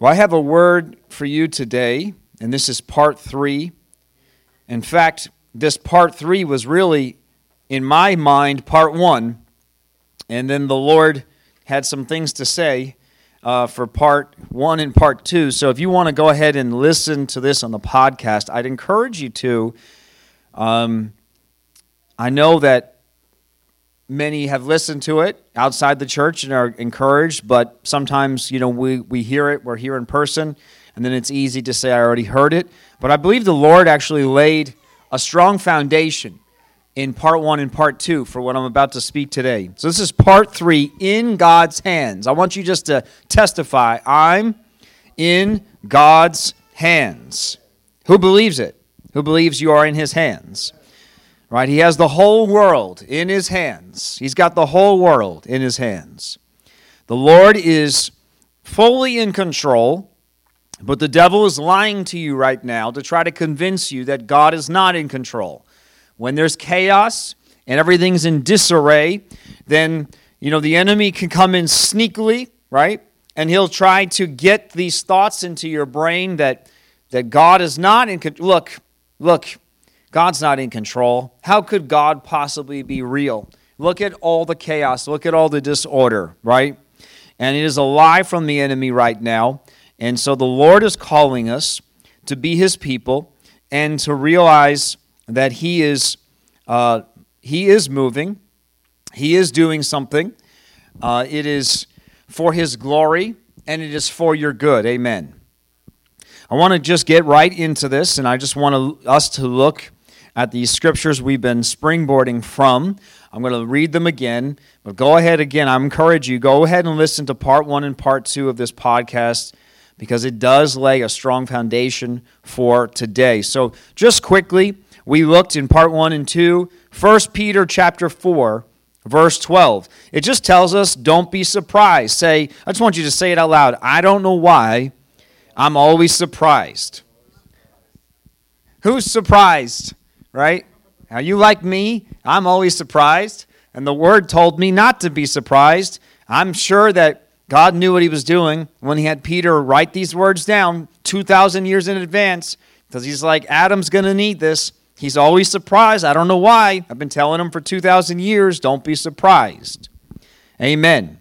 Well, I have a word for you today, and this is part three. In fact, this part three was really, in my mind, part one. And then the Lord had some things to say uh, for part one and part two. So if you want to go ahead and listen to this on the podcast, I'd encourage you to. Um, I know that many have listened to it outside the church and are encouraged, but sometimes, you know, we, we hear it, we're here in person, and then it's easy to say, I already heard it. But I believe the Lord actually laid a strong foundation in part one and part two for what I'm about to speak today. So this is part three in God's hands. I want you just to testify I'm in God's hands. Who believes it? Who believes you are in his hands? Right? He has the whole world in his hands. He's got the whole world in his hands. The Lord is fully in control, but the devil is lying to you right now to try to convince you that God is not in control. When there's chaos and everything's in disarray, then you know the enemy can come in sneakily, right? And he'll try to get these thoughts into your brain that that God is not in control. Look, look, God's not in control. How could God possibly be real? Look at all the chaos, look at all the disorder, right? And it is a lie from the enemy right now. And so the Lord is calling us to be his people and to realize that he is uh, he is moving, he is doing something. Uh, it is for his glory and it is for your good. Amen. I want to just get right into this, and I just want to, us to look at these scriptures we've been springboarding from. I'm going to read them again, but go ahead again. I encourage you, go ahead and listen to part one and part two of this podcast because it does lay a strong foundation for today. So, just quickly, we looked in part one and two, 1 Peter chapter 4, verse 12. It just tells us, don't be surprised. Say, I just want you to say it out loud. I don't know why I'm always surprised. Who's surprised? Right? Are you like me? I'm always surprised. And the word told me not to be surprised. I'm sure that God knew what he was doing when he had Peter write these words down 2,000 years in advance because he's like, Adam's going to need this. He's always surprised. I don't know why. I've been telling him for 2,000 years, don't be surprised. Amen.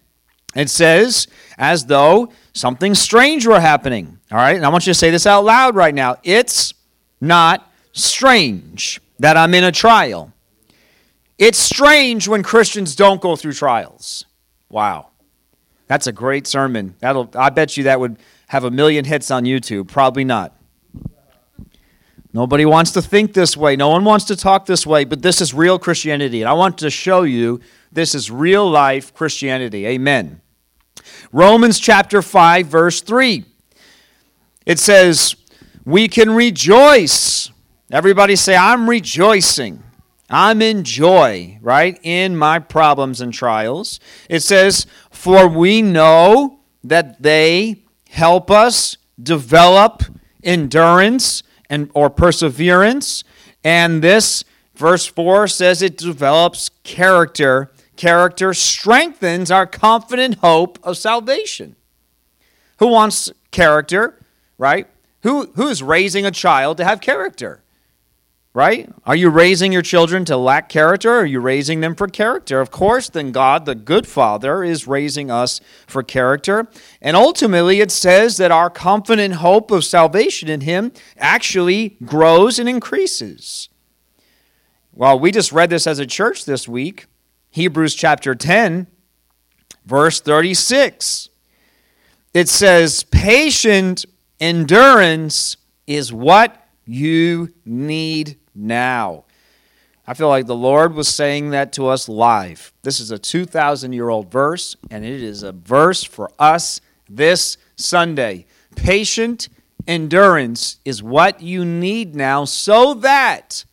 It says, as though something strange were happening. All right, and I want you to say this out loud right now. It's not strange that I'm in a trial. It's strange when Christians don't go through trials. Wow. That's a great sermon. That'll I bet you that would have a million hits on YouTube. Probably not. Nobody wants to think this way. No one wants to talk this way, but this is real Christianity. And I want to show you this is real life Christianity. Amen. Romans chapter 5 verse 3. It says, "We can rejoice Everybody say, I'm rejoicing. I'm in joy, right? In my problems and trials. It says, For we know that they help us develop endurance and or perseverance. And this verse 4 says it develops character. Character strengthens our confident hope of salvation. Who wants character, right? Who who's raising a child to have character? Right? Are you raising your children to lack character? Are you raising them for character? Of course, then God, the good Father, is raising us for character. And ultimately, it says that our confident hope of salvation in Him actually grows and increases. Well, we just read this as a church this week Hebrews chapter 10, verse 36. It says, Patient endurance is what you need now. I feel like the Lord was saying that to us live. This is a 2,000 year old verse, and it is a verse for us this Sunday. Patient endurance is what you need now so that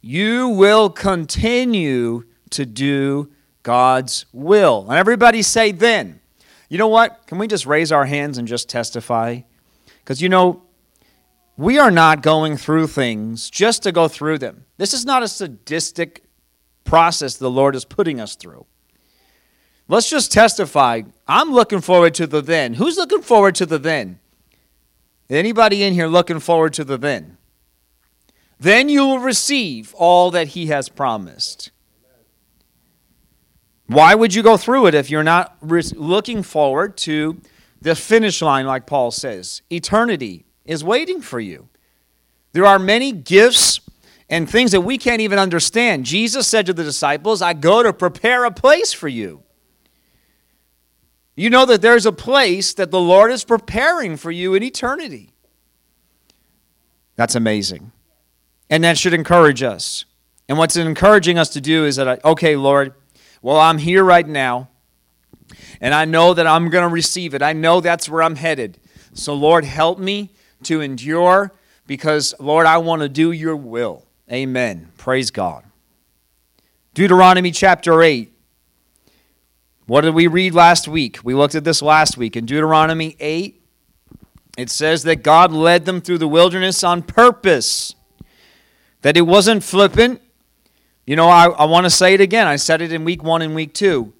you will continue to do God's will. And everybody say, then. You know what? Can we just raise our hands and just testify? Because you know, we are not going through things just to go through them. This is not a sadistic process the Lord is putting us through. Let's just testify. I'm looking forward to the then. Who's looking forward to the then? Anybody in here looking forward to the then? Then you will receive all that he has promised. Why would you go through it if you're not re- looking forward to the finish line, like Paul says? Eternity is waiting for you. There are many gifts and things that we can't even understand. Jesus said to the disciples, I go to prepare a place for you. You know that there's a place that the Lord is preparing for you in eternity. That's amazing. And that should encourage us. And what's encouraging us to do is that, okay, Lord, well, I'm here right now, and I know that I'm going to receive it. I know that's where I'm headed. So, Lord, help me to endure because, Lord, I want to do your will. Amen. Praise God. Deuteronomy chapter 8. What did we read last week? We looked at this last week. In Deuteronomy 8, it says that God led them through the wilderness on purpose, that it wasn't flippant. You know, I, I want to say it again. I said it in week one and week two.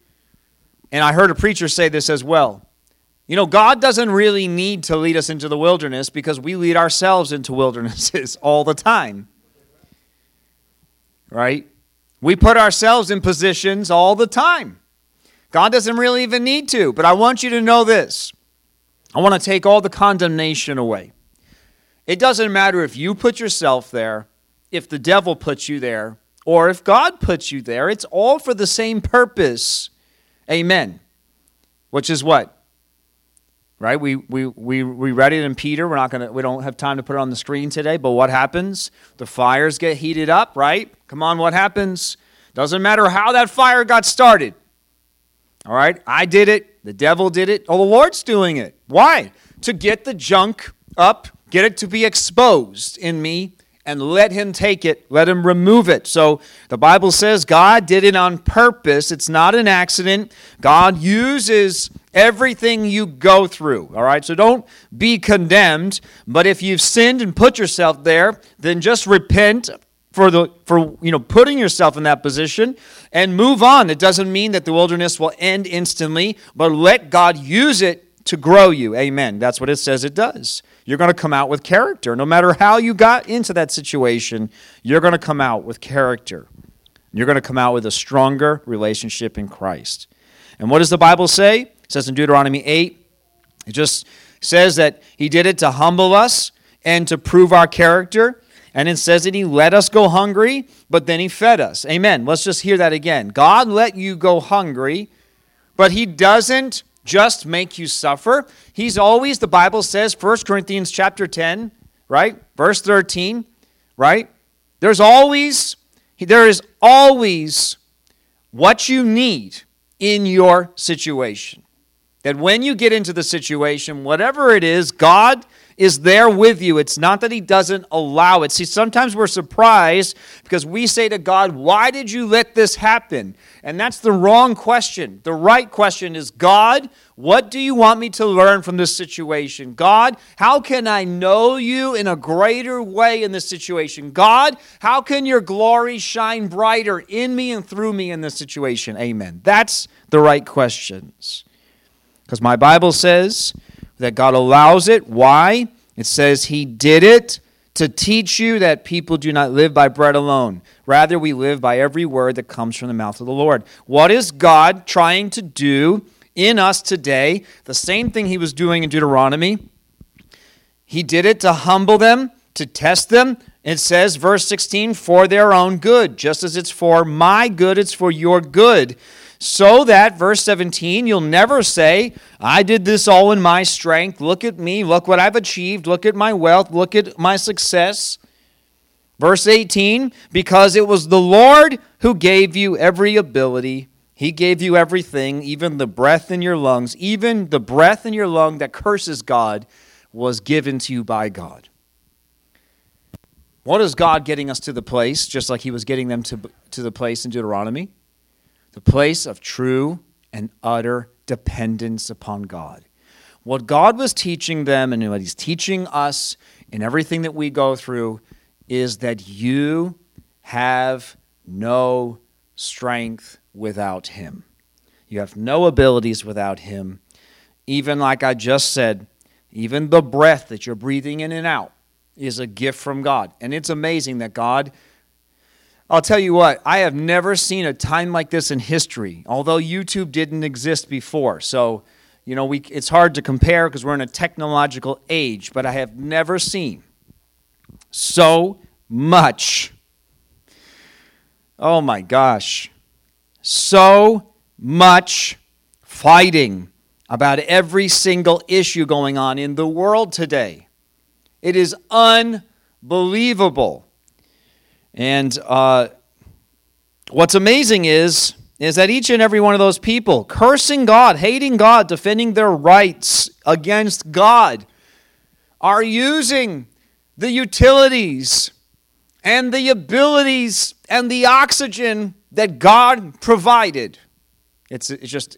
And I heard a preacher say this as well. You know, God doesn't really need to lead us into the wilderness because we lead ourselves into wildernesses all the time. Right? We put ourselves in positions all the time. God doesn't really even need to, but I want you to know this. I want to take all the condemnation away. It doesn't matter if you put yourself there, if the devil puts you there, or if God puts you there. It's all for the same purpose. Amen. Which is what? Right? We, we, we, we read it in Peter. We're not gonna, we don't have time to put it on the screen today, but what happens? The fires get heated up, right? Come on, what happens? Doesn't matter how that fire got started. All right? I did it. The devil did it. Oh, the Lord's doing it. Why? To get the junk up, get it to be exposed in me, and let him take it, let him remove it. So the Bible says God did it on purpose. It's not an accident. God uses everything you go through. All right? So don't be condemned, but if you've sinned and put yourself there, then just repent for the for you know putting yourself in that position and move on. It doesn't mean that the wilderness will end instantly, but let God use it to grow you. Amen. That's what it says it does. You're going to come out with character. No matter how you got into that situation, you're going to come out with character. You're going to come out with a stronger relationship in Christ. And what does the Bible say? It says in Deuteronomy 8, it just says that he did it to humble us and to prove our character. And it says that he let us go hungry, but then he fed us. Amen. Let's just hear that again. God let you go hungry, but he doesn't just make you suffer. He's always, the Bible says, 1 Corinthians chapter 10, right? Verse 13, right? There's always, there is always what you need in your situation. That when you get into the situation, whatever it is, God is there with you. It's not that He doesn't allow it. See, sometimes we're surprised because we say to God, Why did you let this happen? And that's the wrong question. The right question is, God, what do you want me to learn from this situation? God, how can I know you in a greater way in this situation? God, how can your glory shine brighter in me and through me in this situation? Amen. That's the right questions. Because my Bible says, that God allows it. Why? It says He did it to teach you that people do not live by bread alone. Rather, we live by every word that comes from the mouth of the Lord. What is God trying to do in us today? The same thing He was doing in Deuteronomy. He did it to humble them, to test them. It says, verse 16, for their own good. Just as it's for my good, it's for your good so that, verse 17, you'll never say, I did this all in my strength. Look at me. Look what I've achieved. Look at my wealth. Look at my success. Verse 18, because it was the Lord who gave you every ability. He gave you everything, even the breath in your lungs, even the breath in your lung that curses God was given to you by God. What is God getting us to the place, just like He was getting them to, to the place in Deuteronomy? The place of true and utter dependence upon God. What God was teaching them and what He's teaching us in everything that we go through is that you have no strength without Him. You have no abilities without Him. Even like I just said, Even the breath that you're breathing in and out is a gift from God. And it's amazing that God, I'll tell you what, I have never seen a time like this in history, although YouTube didn't exist before. So, you know, we, it's hard to compare because we're in a technological age, but I have never seen so much. Oh my gosh. So much fighting about every single issue going on in the world today. It is unbelievable. And uh, what's amazing is, is that each and every one of those people, cursing God, hating God, defending their rights against God, are using the utilities and the abilities and the oxygen that God provided. It's, it's just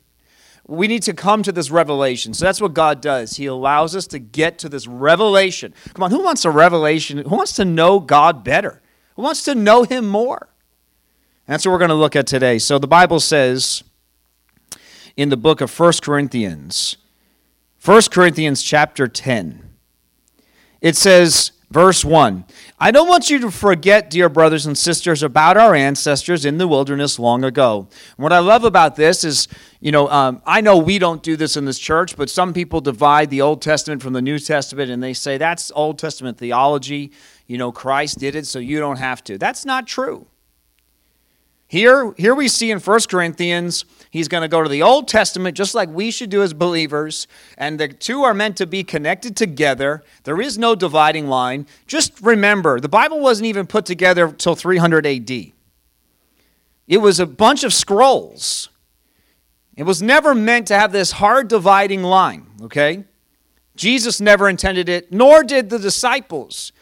we need to come to this revelation. So that's what God does. He allows us to get to this revelation. Come on, who wants a revelation? Who wants to know God better? Who wants to know Him more? That's what we're going to look at today. So the Bible says in the book of 1 Corinthians, 1 Corinthians chapter 10, it says, Verse 1 I don't want you to forget, dear brothers and sisters, about our ancestors in the wilderness long ago. What I love about this is, you know, um, I know we don't do this in this church, but some people divide the Old Testament from the New Testament and they say that's Old Testament theology. You know, Christ did it, so you don't have to. That's not true. Here, here we see in 1 Corinthians, he's going to go to the Old Testament just like we should do as believers, and the two are meant to be connected together. There is no dividing line. Just remember, the Bible wasn't even put together until 300 AD. It was a bunch of scrolls. It was never meant to have this hard dividing line, okay? Jesus never intended it, nor did the disciples.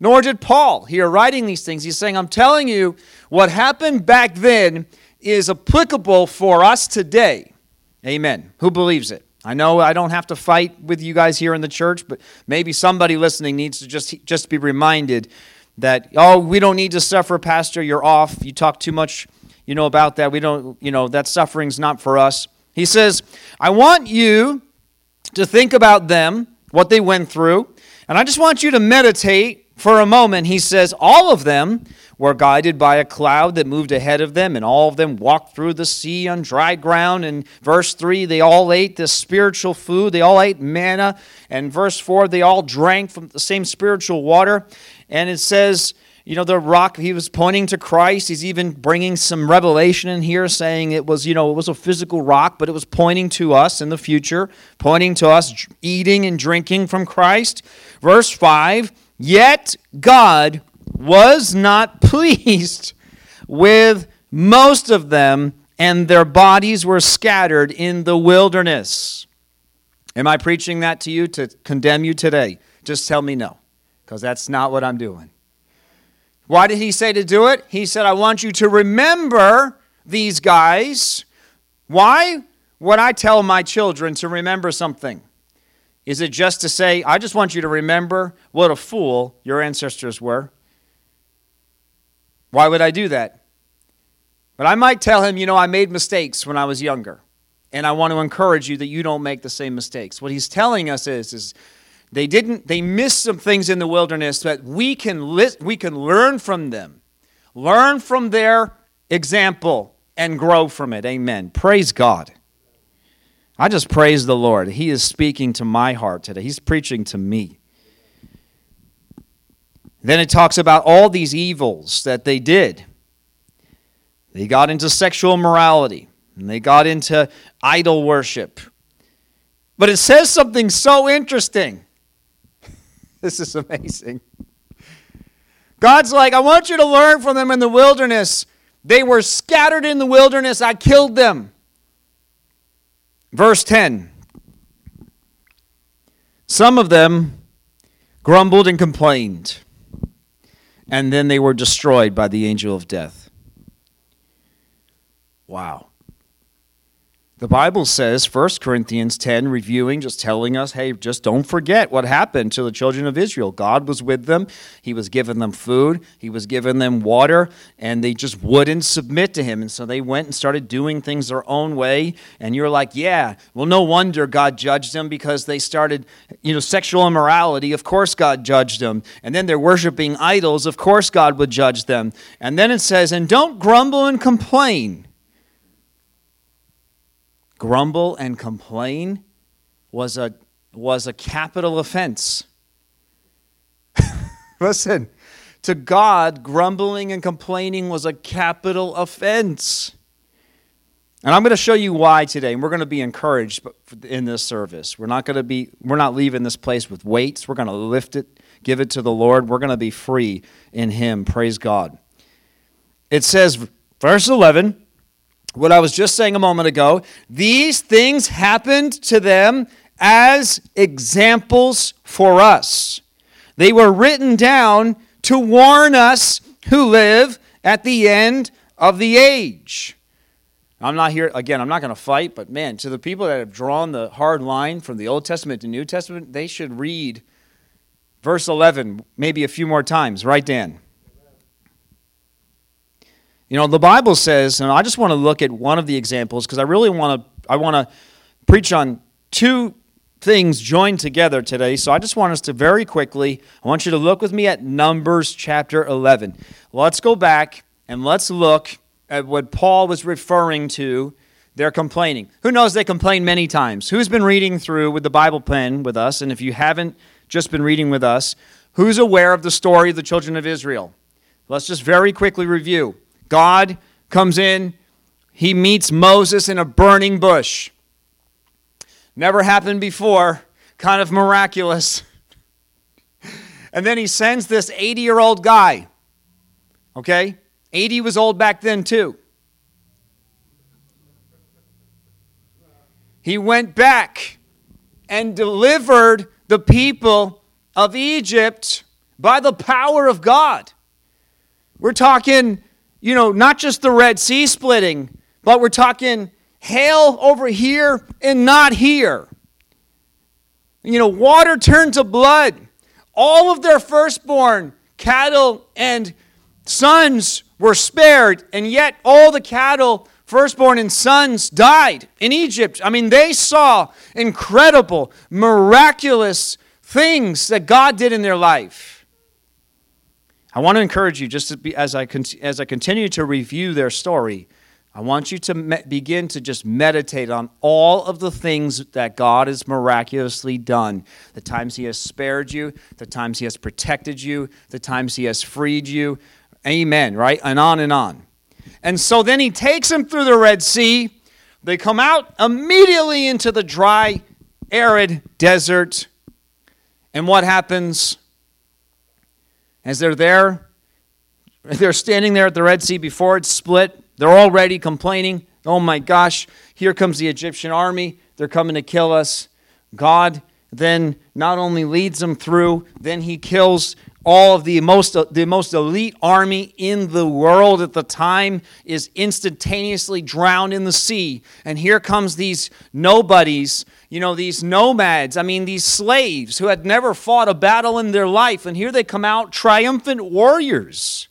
Nor did Paul here writing these things. He's saying, I'm telling you, what happened back then is applicable for us today. Amen. Who believes it? I know I don't have to fight with you guys here in the church, but maybe somebody listening needs to just, just be reminded that, oh, we don't need to suffer, Pastor. You're off. You talk too much, you know, about that. We don't, you know, that suffering's not for us. He says, I want you to think about them, what they went through, and I just want you to meditate for a moment, he says, All of them were guided by a cloud that moved ahead of them, and all of them walked through the sea on dry ground. And verse 3, they all ate this spiritual food. They all ate manna. And verse 4, they all drank from the same spiritual water. And it says, you know, the rock, he was pointing to Christ. He's even bringing some revelation in here, saying it was, you know, it was a physical rock, but it was pointing to us in the future, pointing to us eating and drinking from Christ. Verse 5, Yet God was not pleased with most of them, and their bodies were scattered in the wilderness. Am I preaching that to you to condemn you today? Just tell me no, because that's not what I'm doing. Why did he say to do it? He said, I want you to remember these guys. Why would I tell my children to remember something? Is it just to say, I just want you to remember what a fool your ancestors were? Why would I do that? But I might tell him, you know, I made mistakes when I was younger, and I want to encourage you that you don't make the same mistakes. What he's telling us is, is they didn't, they missed some things in the wilderness that we can, li- we can learn from them, learn from their example, and grow from it. Amen. Praise God. I just praise the Lord. He is speaking to my heart today, He's preaching to me. Then it talks about all these evils that they did. They got into sexual morality, and they got into idol worship. But it says something so interesting. This is amazing. God's like, I want you to learn from them in the wilderness. They were scattered in the wilderness. I killed them. Verse 10 Some of them grumbled and complained, and then they were destroyed by the angel of death. Wow. The Bible says, 1 Corinthians 10, reviewing, just telling us, hey, just don't forget what happened to the children of Israel. God was with them, He was giving them food, He was giving them water, and they just wouldn't submit to Him. And so they went and started doing things their own way. And you're like, yeah, well, no wonder God judged them because they started, you know, sexual immorality. Of course, God judged them. And then they're worshiping idols. Of course, God would judge them. And then it says, and don't grumble and complain grumble and complain was a, was a capital offense. Listen, to God, grumbling and complaining was a capital offense. And I'm going to show you why today. And we're going to be encouraged in this service. We're not going to be we're not leaving this place with weights. We're going to lift it, give it to the Lord. We're going to be free in him. Praise God. It says verse 11, what I was just saying a moment ago, these things happened to them as examples for us. They were written down to warn us who live at the end of the age. I'm not here, again, I'm not going to fight, but man, to the people that have drawn the hard line from the Old Testament to New Testament, they should read verse 11 maybe a few more times, right, Dan? You know, the Bible says, and I just want to look at one of the examples because I really want to I want to preach on two things joined together today. So I just want us to very quickly, I want you to look with me at Numbers chapter 11. Let's go back and let's look at what Paul was referring to. They're complaining. Who knows they complain many times? Who's been reading through with the Bible pen with us? And if you haven't just been reading with us, who's aware of the story of the children of Israel? Let's just very quickly review. God comes in, he meets Moses in a burning bush. Never happened before, kind of miraculous. And then he sends this 80 year old guy. Okay? 80 was old back then, too. He went back and delivered the people of Egypt by the power of God. We're talking you know, not just the Red Sea splitting, but we're talking hail over here and not here. You know, water turned to blood. All of their firstborn cattle and sons were spared, and yet all the cattle, firstborn and sons, died in Egypt. I mean, they saw incredible, miraculous things that God did in their life. I want to encourage you, just be, as, I con- as I continue to review their story, I want you to me- begin to just meditate on all of the things that God has miraculously done. The times He has spared you, the times He has protected you, the times He has freed you. Amen, right? And on and on. And so then He takes them through the Red Sea. They come out immediately into the dry, arid desert. And what happens? As they're there, they're standing there at the Red Sea before it's split. They're already complaining. Oh my gosh, here comes the Egyptian army. They're coming to kill us. God then not only leads them through, then he kills all of the most the most elite army in the world at the time is instantaneously drowned in the sea and here comes these nobodies you know these nomads i mean these slaves who had never fought a battle in their life and here they come out triumphant warriors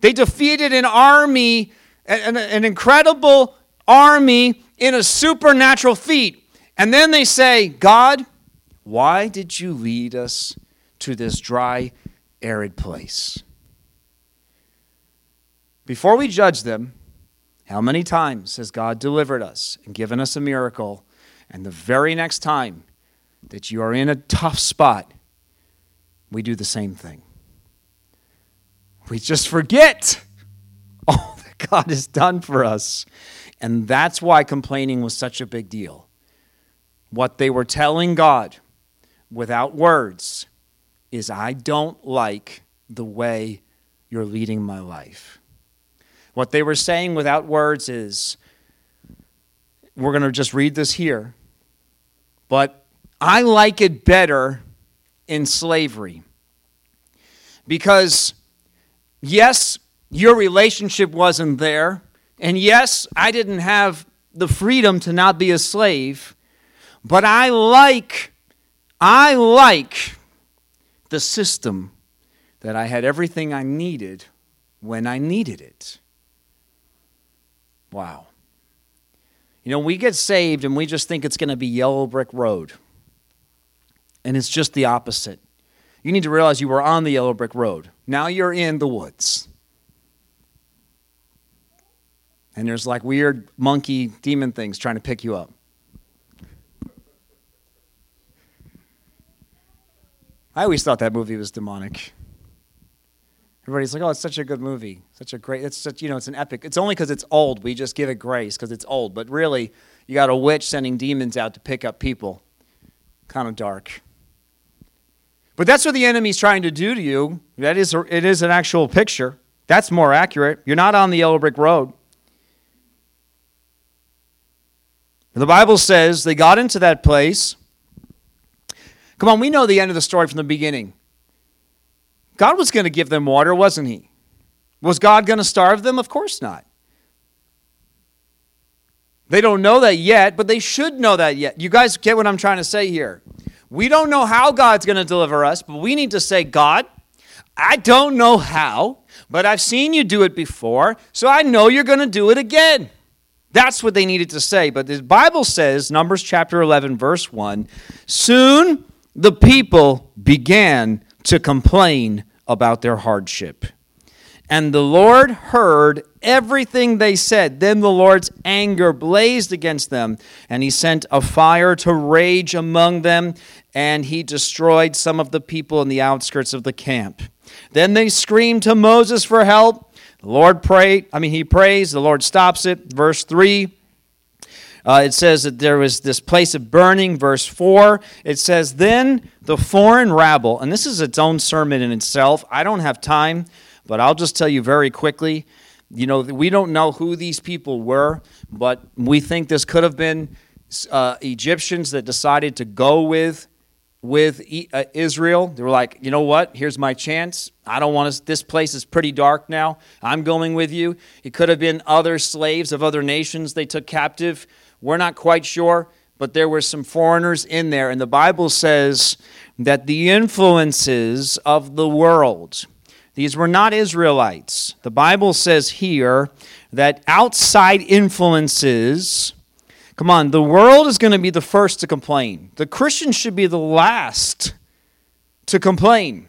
they defeated an army an, an incredible army in a supernatural feat and then they say god why did you lead us to this dry arid place. Before we judge them, how many times has God delivered us and given us a miracle? And the very next time that you are in a tough spot, we do the same thing. We just forget all that God has done for us. And that's why complaining was such a big deal. What they were telling God without words is I don't like the way you're leading my life. What they were saying without words is, we're going to just read this here, but I like it better in slavery. Because, yes, your relationship wasn't there, and yes, I didn't have the freedom to not be a slave, but I like, I like the system that I had everything I needed when I needed it. Wow. You know, we get saved and we just think it's going to be yellow brick road. And it's just the opposite. You need to realize you were on the yellow brick road. Now you're in the woods. And there's like weird monkey demon things trying to pick you up. I always thought that movie was demonic. Everybody's like, "Oh, it's such a good movie, such a great. It's such you know, it's an epic. It's only because it's old. We just give it grace because it's old. But really, you got a witch sending demons out to pick up people. Kind of dark. But that's what the enemy's trying to do to you. That is, it is an actual picture. That's more accurate. You're not on the yellow brick road. The Bible says they got into that place. Come on, we know the end of the story from the beginning. God was going to give them water, wasn't He? Was God going to starve them? Of course not. They don't know that yet, but they should know that yet. You guys get what I'm trying to say here. We don't know how God's going to deliver us, but we need to say, God, I don't know how, but I've seen you do it before, so I know you're going to do it again. That's what they needed to say. But the Bible says, Numbers chapter 11, verse 1 soon the people began to complain about their hardship. And the Lord heard everything they said. Then the Lord's anger blazed against them, and he sent a fire to rage among them, and he destroyed some of the people in the outskirts of the camp. Then they screamed to Moses for help. The Lord prayed, I mean, he prays, the Lord stops it. Verse 3 uh, it says that there was this place of burning. Verse 4, it says, Then the foreign rabble, and this is its own sermon in itself. I don't have time, but I'll just tell you very quickly. You know, we don't know who these people were, but we think this could have been uh, Egyptians that decided to go with with uh, Israel. They were like, you know what? Here's my chance. I don't want to. This place is pretty dark now. I'm going with you. It could have been other slaves of other nations they took captive we're not quite sure, but there were some foreigners in there. And the Bible says that the influences of the world, these were not Israelites. The Bible says here that outside influences, come on, the world is going to be the first to complain. The Christians should be the last to complain.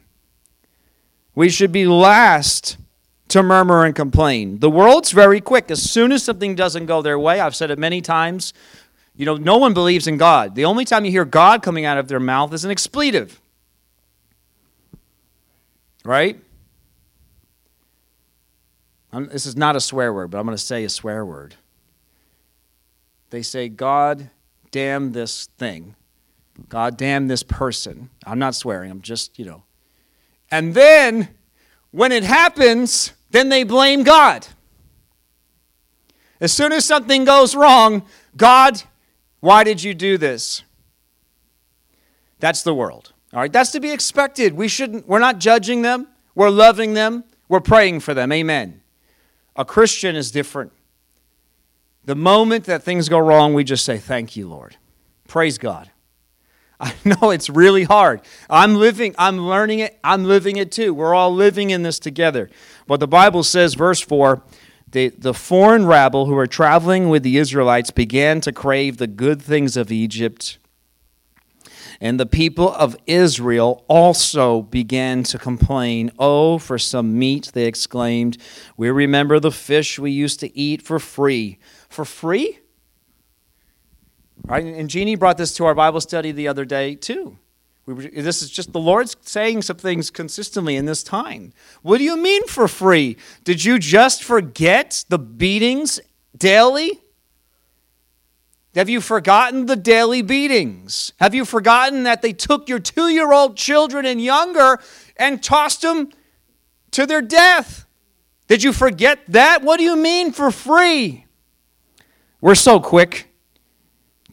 We should be last to murmur and complain. The world's very quick. As soon as something doesn't go their way, I've said it many times, you know, no one believes in God. The only time you hear God coming out of their mouth is an expletive. Right? I'm, this is not a swear word, but I'm going to say a swear word. They say, God damn this thing. God damn this person. I'm not swearing, I'm just, you know. And then when it happens, then they blame God. As soon as something goes wrong, God, why did you do this? That's the world. All right, that's to be expected. We shouldn't we're not judging them. We're loving them. We're praying for them. Amen. A Christian is different. The moment that things go wrong, we just say, Thank you, Lord. Praise God. I know it's really hard. I'm living, I'm learning it, I'm living it too. We're all living in this together. But the Bible says, verse 4 the, the foreign rabble who were traveling with the Israelites began to crave the good things of Egypt. And the people of Israel also began to complain. Oh, for some meat, they exclaimed. We remember the fish we used to eat for free. For free? Right? And Jeannie brought this to our Bible study the other day, too. We were, this is just the Lord's saying some things consistently in this time. What do you mean for free? Did you just forget the beatings daily? Have you forgotten the daily beatings? Have you forgotten that they took your two year old children and younger and tossed them to their death? Did you forget that? What do you mean for free? We're so quick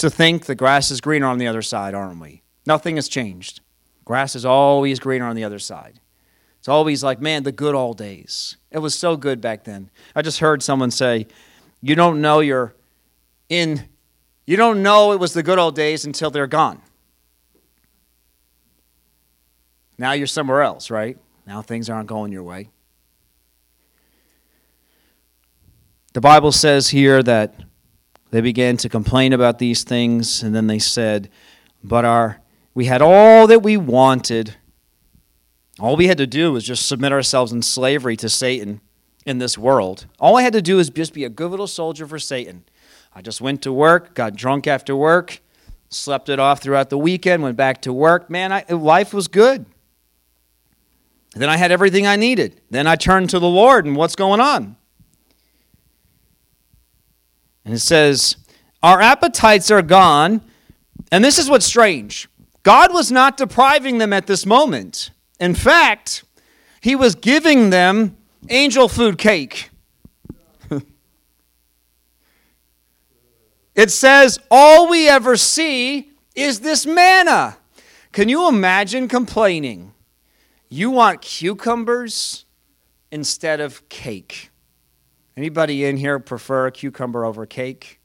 to think the grass is greener on the other side, aren't we? Nothing has changed. Grass is always greener on the other side. It's always like, man, the good old days. It was so good back then. I just heard someone say, you don't know your in you don't know it was the good old days until they're gone. Now you're somewhere else, right? Now things aren't going your way. The Bible says here that they began to complain about these things, and then they said, But our we had all that we wanted. All we had to do was just submit ourselves in slavery to Satan in this world. All I had to do is just be a good little soldier for Satan. I just went to work, got drunk after work, slept it off throughout the weekend, went back to work. Man, I, life was good. Then I had everything I needed. Then I turned to the Lord, and what's going on? And it says, Our appetites are gone. And this is what's strange God was not depriving them at this moment. In fact, He was giving them angel food cake. it says, All we ever see is this manna. Can you imagine complaining? You want cucumbers instead of cake. Anybody in here prefer a cucumber over cake?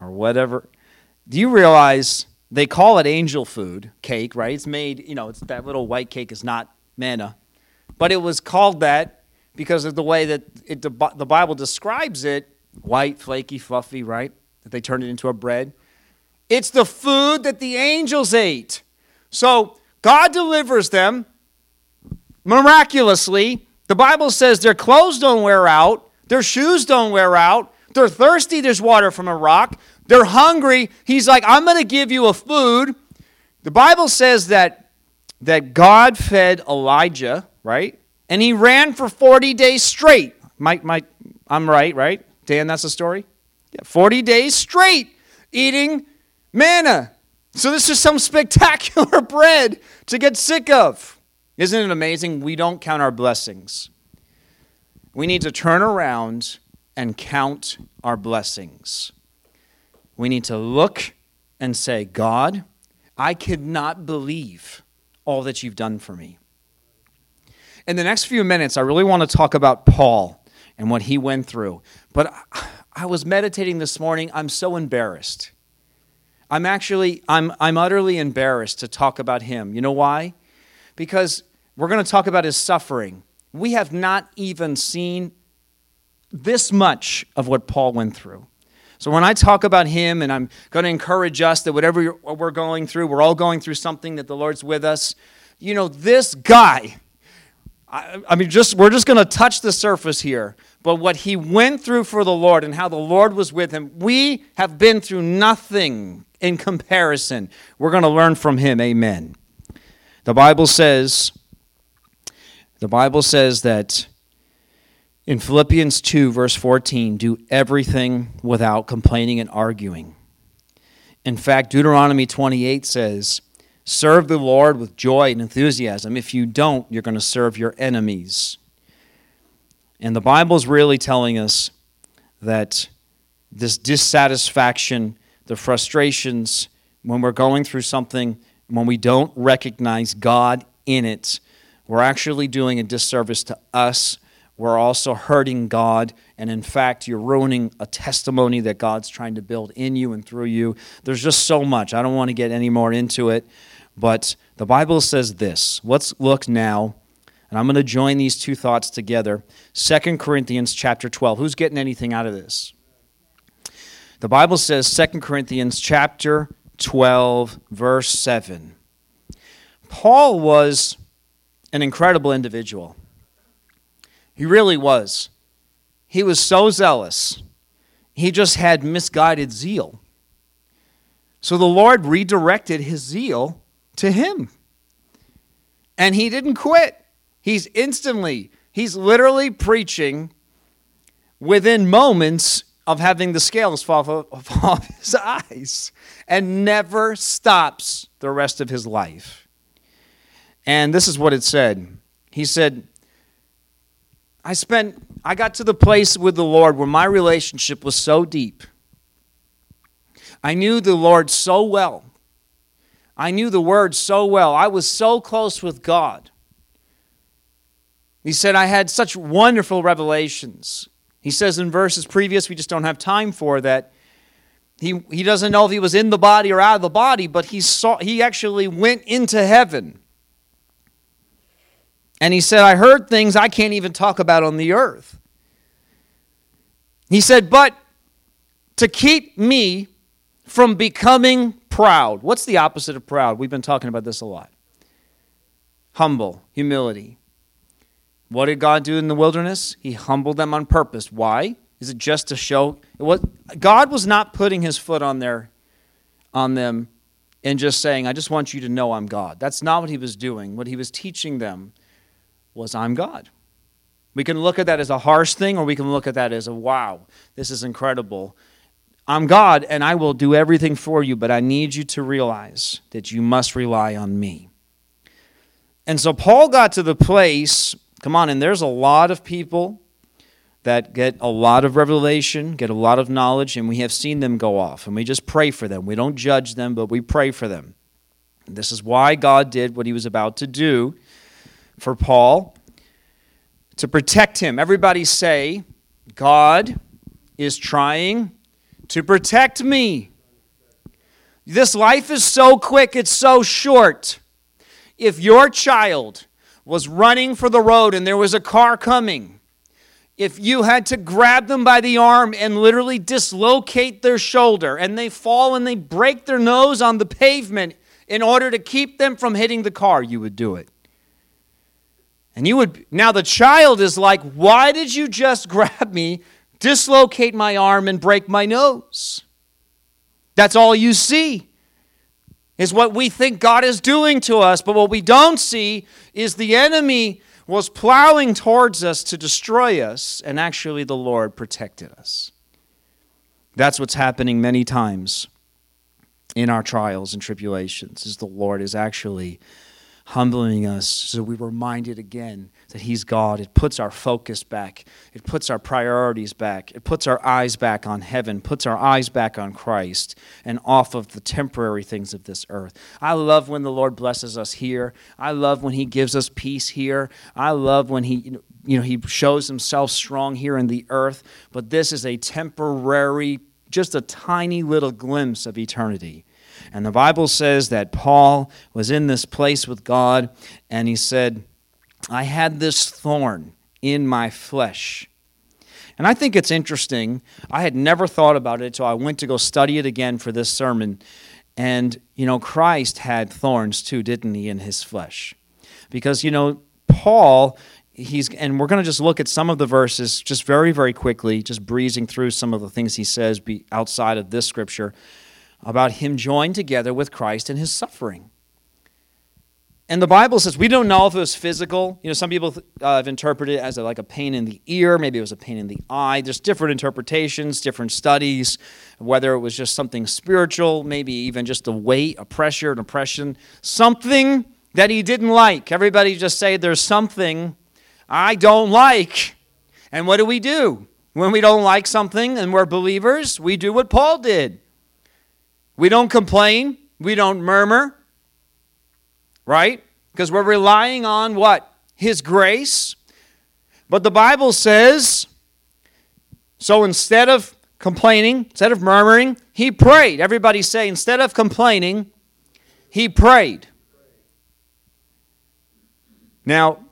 Or whatever? Do you realize they call it angel food, cake, right? It's made, you know, it's that little white cake is not manna. But it was called that because of the way that it, the, Bible describes it white, flaky, fluffy, right? That they turned it into a bread. It's the food that the angels ate. So God delivers them miraculously. The Bible says their clothes don't wear out, their shoes don't wear out, they're thirsty, there's water from a rock, they're hungry. He's like, I'm going to give you a food. The Bible says that, that God fed Elijah, right? And he ran for 40 days straight. My, my, I'm right, right? Dan, that's the story? Yeah, 40 days straight eating manna. So this is some spectacular bread to get sick of. Isn't it amazing? We don't count our blessings. We need to turn around and count our blessings. We need to look and say, God, I cannot believe all that you've done for me. In the next few minutes, I really want to talk about Paul and what he went through. But I was meditating this morning. I'm so embarrassed I'm actually, I'm, I'm utterly embarrassed to talk about him. You know why? Because we're going to talk about his suffering. We have not even seen this much of what Paul went through. So when I talk about him, and I'm going to encourage us that whatever we're going through, we're all going through something that the Lord's with us. You know, this guy, I, I mean, just we're just going to touch the surface here. But what he went through for the Lord and how the Lord was with him, we have been through nothing in comparison. We're going to learn from him. Amen. The Bible says, the Bible says that in Philippians 2, verse 14, do everything without complaining and arguing. In fact, Deuteronomy 28 says, serve the Lord with joy and enthusiasm. If you don't, you're going to serve your enemies. And the Bible is really telling us that this dissatisfaction the frustrations when we're going through something, when we don't recognize God in it, we're actually doing a disservice to us. We're also hurting God. And in fact, you're ruining a testimony that God's trying to build in you and through you. There's just so much. I don't want to get any more into it. But the Bible says this. Let's look now and I'm going to join these two thoughts together. 2 Corinthians chapter 12. Who's getting anything out of this? The Bible says 2 Corinthians chapter 12 verse 7. Paul was an incredible individual. He really was. He was so zealous. He just had misguided zeal. So the Lord redirected his zeal to him. And he didn't quit. He's instantly, he's literally preaching within moments of having the scales fall off his eyes and never stops the rest of his life. And this is what it said. He said, I spent, I got to the place with the Lord where my relationship was so deep. I knew the Lord so well. I knew the Word so well. I was so close with God. He said, I had such wonderful revelations He says in verses previous, we just don't have time for that. He, he doesn't know if he was in the body or out of the body, but he saw he actually went into heaven. And he said, I heard things I can't even talk about on the earth. He said, But to keep me from becoming proud. What's the opposite of proud? We've been talking about this a lot. Humble, humility. What did God do in the wilderness? He humbled them on purpose. Why? Is it just to show it was God was not putting his foot on their on them and just saying, I just want you to know I'm God. That's not what he was doing. What he was teaching them was I'm God. We can look at that as a harsh thing, or we can look at that as a wow, this is incredible. I'm God and I will do everything for you, but I need you to realize that you must rely on me. And so Paul got to the place, come on, and there's a lot of people that get a lot of revelation, get a lot of knowledge, and we have seen them go off. And we just pray for them. We don't judge them, but we pray for them. This is why God did what he was about to do for Paul to protect him. Everybody say, God is trying to protect me. This life is so quick, it's so short. If your child was running for the road and there was a car coming, if you had to grab them by the arm and literally dislocate their shoulder and they fall and they break their nose on the pavement in order to keep them from hitting the car, you would do it. And you would, now the child is like, Why did you just grab me, dislocate my arm, and break my nose? That's all you see is what we think God is doing to us. But what we don't see is the enemy was plowing towards us to destroy us, and actually the Lord protected us. That's what's happening many times in our trials and tribulations, is the Lord is actually humbling us so we're reminded again that He's God. It puts our focus back, it puts our priorities back, it puts our eyes back on heaven, puts our eyes back on Christ and off of the temporary things of this earth. I love when the Lord blesses us here. I love when He gives us peace here. I love when He. You know, he shows himself strong here in the earth, but this is a temporary, just a tiny little glimpse of eternity. And the Bible says that Paul was in this place with God, and he said, I had this thorn in my flesh. And I think it's interesting. I had never thought about it until I went to go study it again for this sermon. And, you know, Christ had thorns too, didn't he, in his flesh? Because, you know, Paul, he's, and we're going to just look at some of the verses just very, very quickly, just breezing through some of the things he says be outside of this scripture about him joined together with Christ in his suffering. And the Bible says we don't know if it was physical. You know, some people uh, have interpreted it as a, like a pain in the ear. Maybe it was a pain in the eye. There's different interpretations, different studies, whether it was just something spiritual, maybe even just a weight, a pressure, an oppression, something that he didn't like. Everybody just say, There's something I don't like. And what do we do? When we don't like something and we're believers, we do what Paul did. We don't complain. We don't murmur. Right? Because we're relying on what? His grace. But the Bible says so instead of complaining, instead of murmuring, he prayed. Everybody say, instead of complaining, he prayed. Now,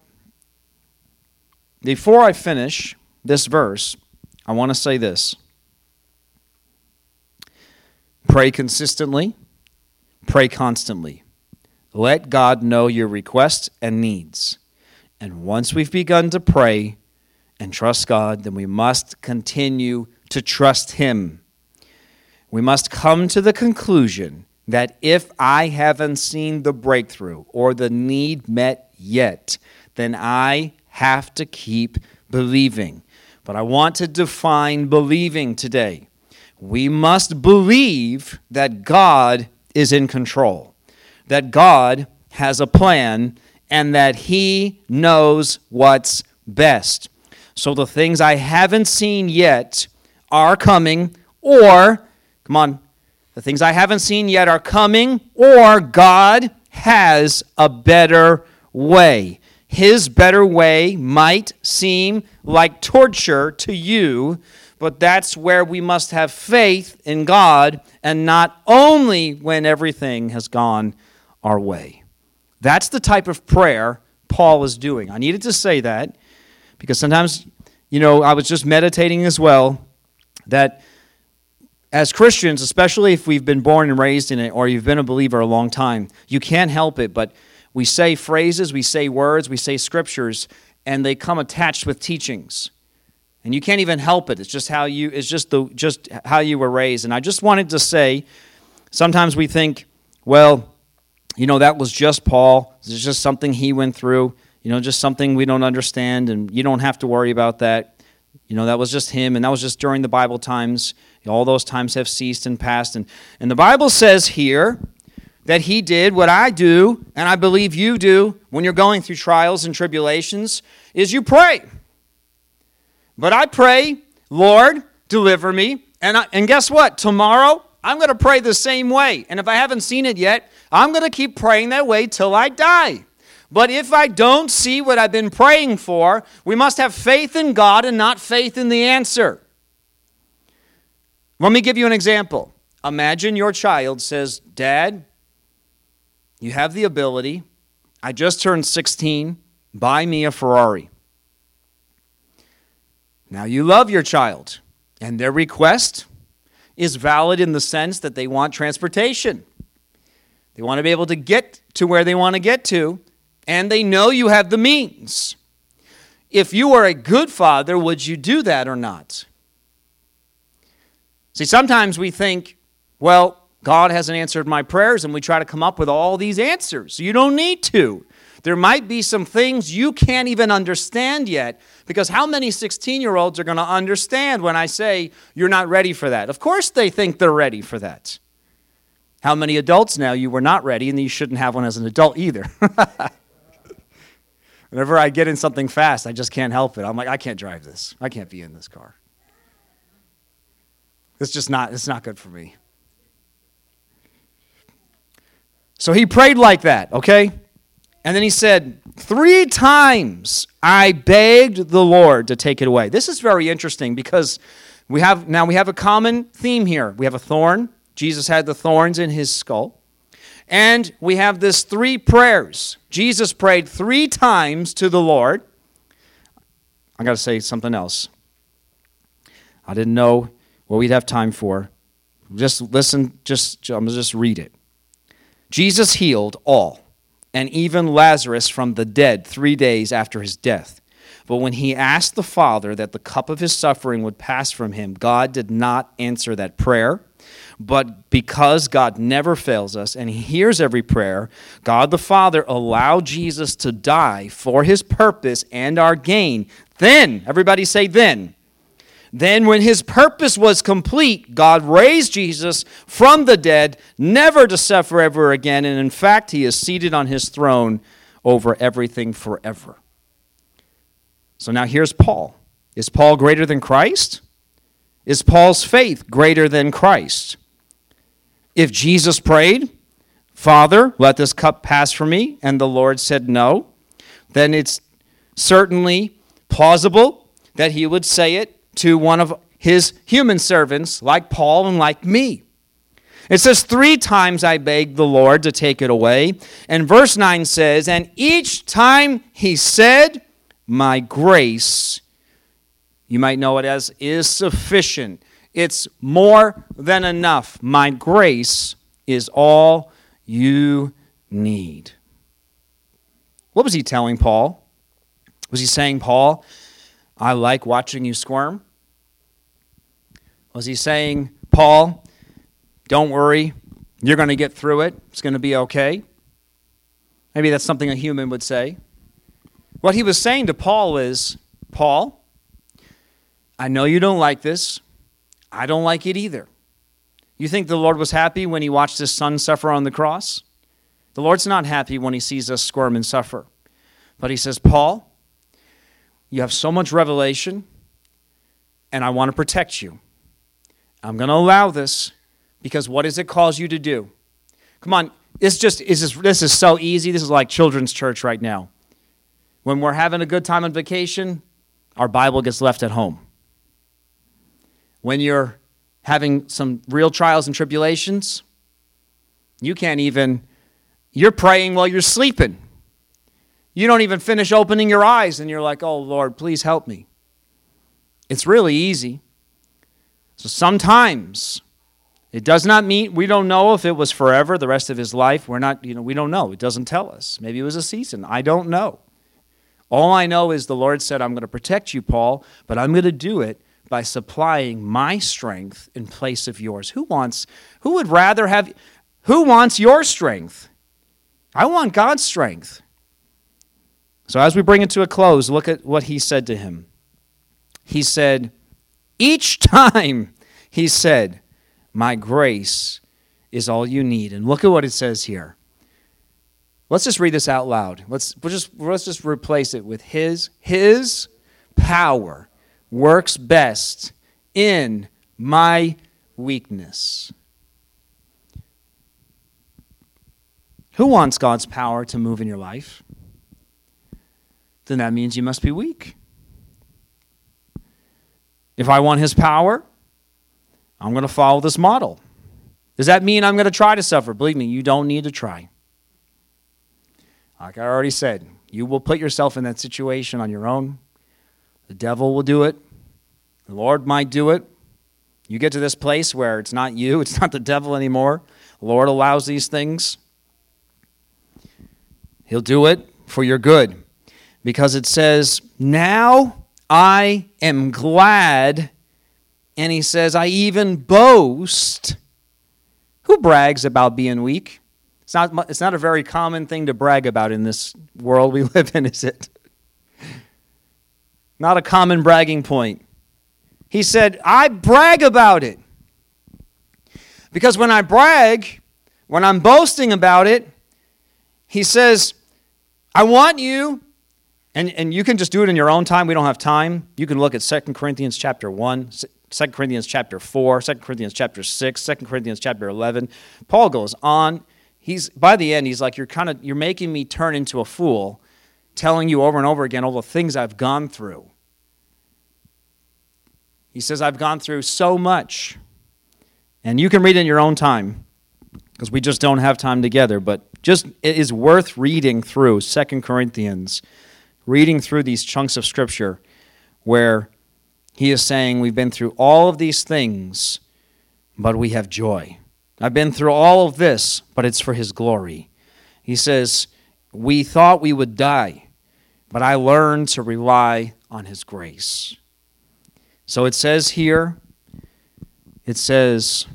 before I finish this verse, I want to say this. Pray consistently, pray constantly. Let God know your requests and needs. And once we've begun to pray and trust God, then we must continue to trust Him. We must come to the conclusion that if I haven't seen the breakthrough or the need met yet, then I have to keep believing. But I want to define believing today we must believe that God is in control, that God has a plan, and that He knows what's best. So the things I haven't seen yet are coming, or, come on, the things I haven't seen yet are coming, or God has a better way. his better way might seem like torture to you, but that's where we must have faith in God and not only when everything has gone our way. That's the type of prayer Paul is doing. I needed to say that because sometimes, you know, I was just meditating as well that as Christians, especially if we've been born and raised in it or you've been a believer a long time, you can't help it, but we say phrases, we say words, we say scriptures, and they come attached with teachings. And you can't even help it. It's just how you it's just the just how you were raised. And I just wanted to say sometimes we think, well, you know, that was just Paul. It's just something he went through, you know, just something we don't understand and you don't have to worry about that. You know, that was just him, and that was just during the Bible times. All those times have ceased and passed. And, and the Bible says here that he did what I do, and I believe you do when you're going through trials and tribulations, is you pray. But I pray, Lord, deliver me. And, I, and guess what? Tomorrow, I'm going to pray the same way. And if I haven't seen it yet, I'm going to keep praying that way till I die. But if I don't see what I've been praying for, we must have faith in God and not faith in the answer. Let me give you an example. Imagine your child says, Dad, you have the ability. I just turned 16. Buy me a Ferrari. Now you love your child, and their request is valid in the sense that they want transportation. They want to be able to get to where they want to get to, and they know you have the means. If you are a good father, would you do that or not? See, sometimes we think, well, God hasn't answered my prayers, and we try to come up with all these answers. You don't need to. There might be some things you can't even understand yet, because how many 16 year olds are going to understand when I say you're not ready for that? Of course, they think they're ready for that. How many adults now you were not ready, and you shouldn't have one as an adult either? Whenever I get in something fast, I just can't help it. I'm like, I can't drive this. I can't be in this car. It's just not, it's not good for me. So he prayed like that, okay? And then he said, Three times I begged the Lord to take it away. This is very interesting because we have now we have a common theme here. We have a thorn. Jesus had the thorns in his skull. And we have this three prayers. Jesus prayed three times to the Lord. I got to say something else. I didn't know what we'd have time for. Just listen, just I'm just read it. Jesus healed all, and even Lazarus from the dead three days after his death. But when he asked the Father that the cup of his suffering would pass from him, God did not answer that prayer. But because God never fails us and He hears every prayer, God the Father allowed Jesus to die for His purpose and our gain. Then, everybody say, then. Then, when His purpose was complete, God raised Jesus from the dead, never to suffer ever again. And in fact, He is seated on His throne over everything forever. So now here's Paul. Is Paul greater than Christ? Is Paul's faith greater than Christ? If Jesus prayed, Father, let this cup pass from me, and the Lord said no, then it's certainly plausible that he would say it to one of his human servants, like Paul and like me. It says, Three times I begged the Lord to take it away. And verse 9 says, And each time he said, My grace, you might know it as, is sufficient. It's more than enough. My grace is all you need. What was he telling Paul? Was he saying, Paul, I like watching you squirm? Was he saying, Paul, don't worry, you're going to get through it, it's going to be okay? Maybe that's something a human would say. What he was saying to Paul is, Paul, I know you don't like this. I don't like it either. You think the Lord was happy when he watched his son suffer on the cross? The Lord's not happy when he sees us squirm and suffer. But he says, Paul, you have so much revelation, and I want to protect you. I'm going to allow this because what does it cause you to do? Come on, this just is this, this is so easy. This is like children's church right now. When we're having a good time on vacation, our Bible gets left at home. When you're having some real trials and tribulations, you can't even, you're praying while you're sleeping. You don't even finish opening your eyes and you're like, oh Lord, please help me. It's really easy. So sometimes it does not mean we don't know if it was forever, the rest of his life. We're not, you know, we don't know. It doesn't tell us. Maybe it was a season. I don't know. All I know is the Lord said, I'm going to protect you, Paul, but I'm going to do it by supplying my strength in place of yours. Who wants, who would rather have, who wants your strength? I want God's strength. So as we bring it to a close, look at what he said to him. He said, each time he said, My grace is all you need. And look at what it says here. Let's just read this out loud. Let's, we'll just, let's just replace it with His. His power works best in my weakness. Who wants God's power to move in your life? Then that means you must be weak. If I want his power, I'm going to follow this model. Does that mean I'm going to try to suffer? Believe me, you don't need to try. Like I already said, you will put yourself in that situation on your own. The devil will do it. The Lord might do it. You get to this place where it's not you, it's not the devil anymore. The Lord allows these things. He'll do it for your good. Because it says, Now I am glad. And he says, I even boast. Who brags about being weak? It's not, it's not a very common thing to brag about in this world we live in, is it? Not a common bragging point. He said, I brag about it. Because when I brag, when I'm boasting about it, he says, I want you and, and you can just do it in your own time. We don't have time. You can look at 2 Corinthians chapter 1, 2 Corinthians chapter 4, 2 Corinthians chapter 6, 2 Corinthians chapter 11. Paul goes on. He's by the end, he's like, You're kind of you're making me turn into a fool, telling you over and over again all the things I've gone through. He says, I've gone through so much. And you can read in your own time because we just don't have time together. But just it is worth reading through 2 Corinthians reading through these chunks of scripture where he is saying, We've been through all of these things, but we have joy. I've been through all of this, but it's for his glory. He says, We thought we would die, but I learned to rely on his grace. So it says here, it says,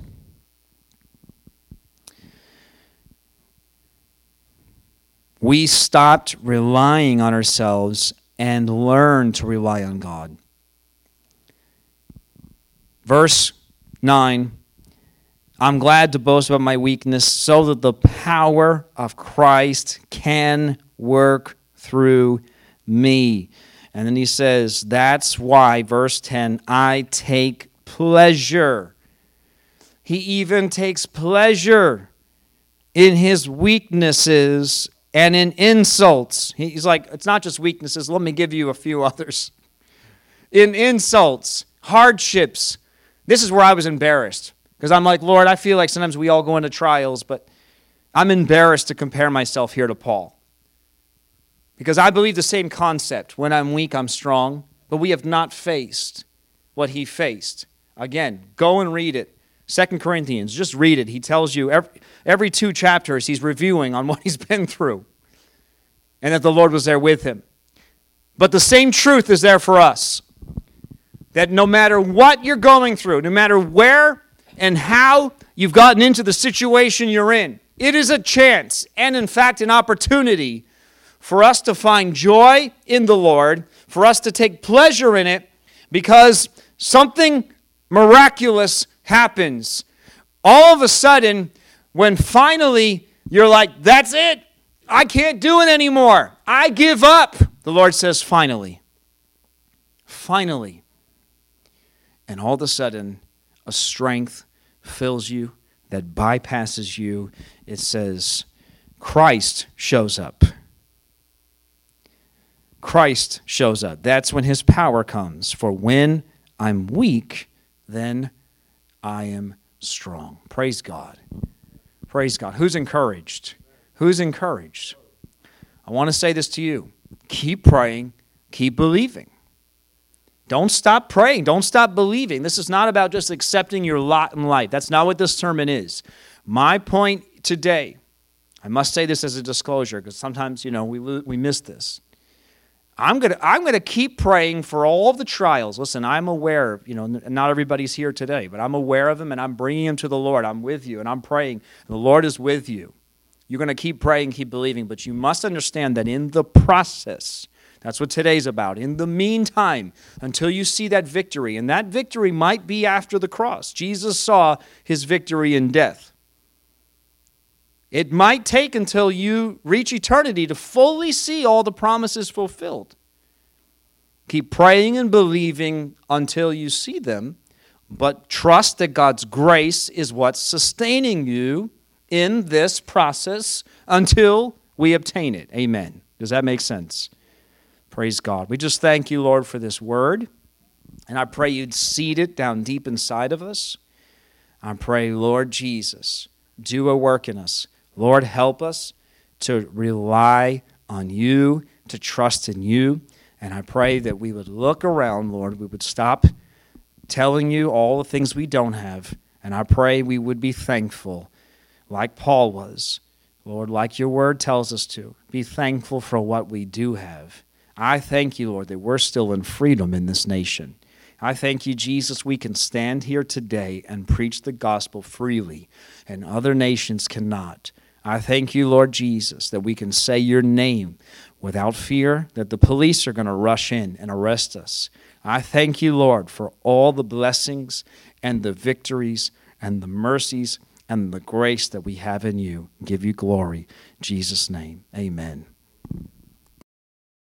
we stopped relying on ourselves and learned to rely on God. Verse 9 I'm glad to boast about my weakness so that the power of Christ can work through me. And then he says, That's why, verse 10, I take pleasure. He even takes pleasure in his weaknesses and in insults. He's like, it's not just weaknesses. Let me give you a few others. In insults, hardships. This is where I was embarrassed. Because I'm like, Lord, I feel like sometimes we all go into trials, but I'm embarrassed to compare myself here to Paul. Because I believe the same concept. When I'm weak, I'm strong. But we have not faced what he faced. Again, go and read it. Second Corinthians, just read it. He tells you every, every two chapters, he's reviewing on what he's been through and that the Lord was there with him. But the same truth is there for us that no matter what you're going through, no matter where and how you've gotten into the situation you're in, it is a chance and, in fact, an opportunity for us to find joy in the Lord, for us to take pleasure in it, because something miraculous happens. All of a sudden, when finally you're like, that's it, I can't do it anymore, I give up, the Lord says, finally. Finally. And all of a sudden, a strength fills you that bypasses you. It says, Christ shows up. Christ shows up. That's when his power comes. For when I'm weak, then I am strong. Praise God. Praise God. Who's encouraged? Who's encouraged? I want to say this to you keep praying, keep believing. Don't stop praying. Don't stop believing. This is not about just accepting your lot in life. That's not what this sermon is. My point today, I must say this as a disclosure because sometimes, you know, we, we miss this. I'm to I'm to keep praying for all of the trials. Listen, I'm aware, you know, not everybody's here today, but I'm aware of them and I'm bringing them to the Lord. I'm with you and I'm praying. The Lord is with you. You're to keep praying, keep believing, but you must understand that in the process, that's what today's about. In the meantime, until you see that victory, and that victory might be after the cross. Jesus saw his victory in death. It might take until you reach eternity to fully see all the promises fulfilled. Keep praying and believing until you see them, but trust that God's grace is what's sustaining you in this process until we obtain it. Amen. Does that make sense? Praise God. We just thank you, Lord, for this word. And I pray you'd seed it down deep inside of us. I pray, Lord Jesus, do a work in us. Lord, help us to rely on you, to trust in you. And I pray that we would look around, Lord, we would stop telling you all the things we don't have. And I pray we would be thankful, like Paul was. Lord, like your word tells us to, be thankful for what we do have. I thank you, Lord, that we're still in freedom in this nation. I thank you, Jesus, we can stand here today and preach the gospel freely, and other nations cannot. I thank you, Lord Jesus, that we can say your name without fear that the police are going to rush in and arrest us. I thank you, Lord, for all the blessings and the victories and the mercies and the grace that we have in you. Give you glory. In Jesus' name, amen.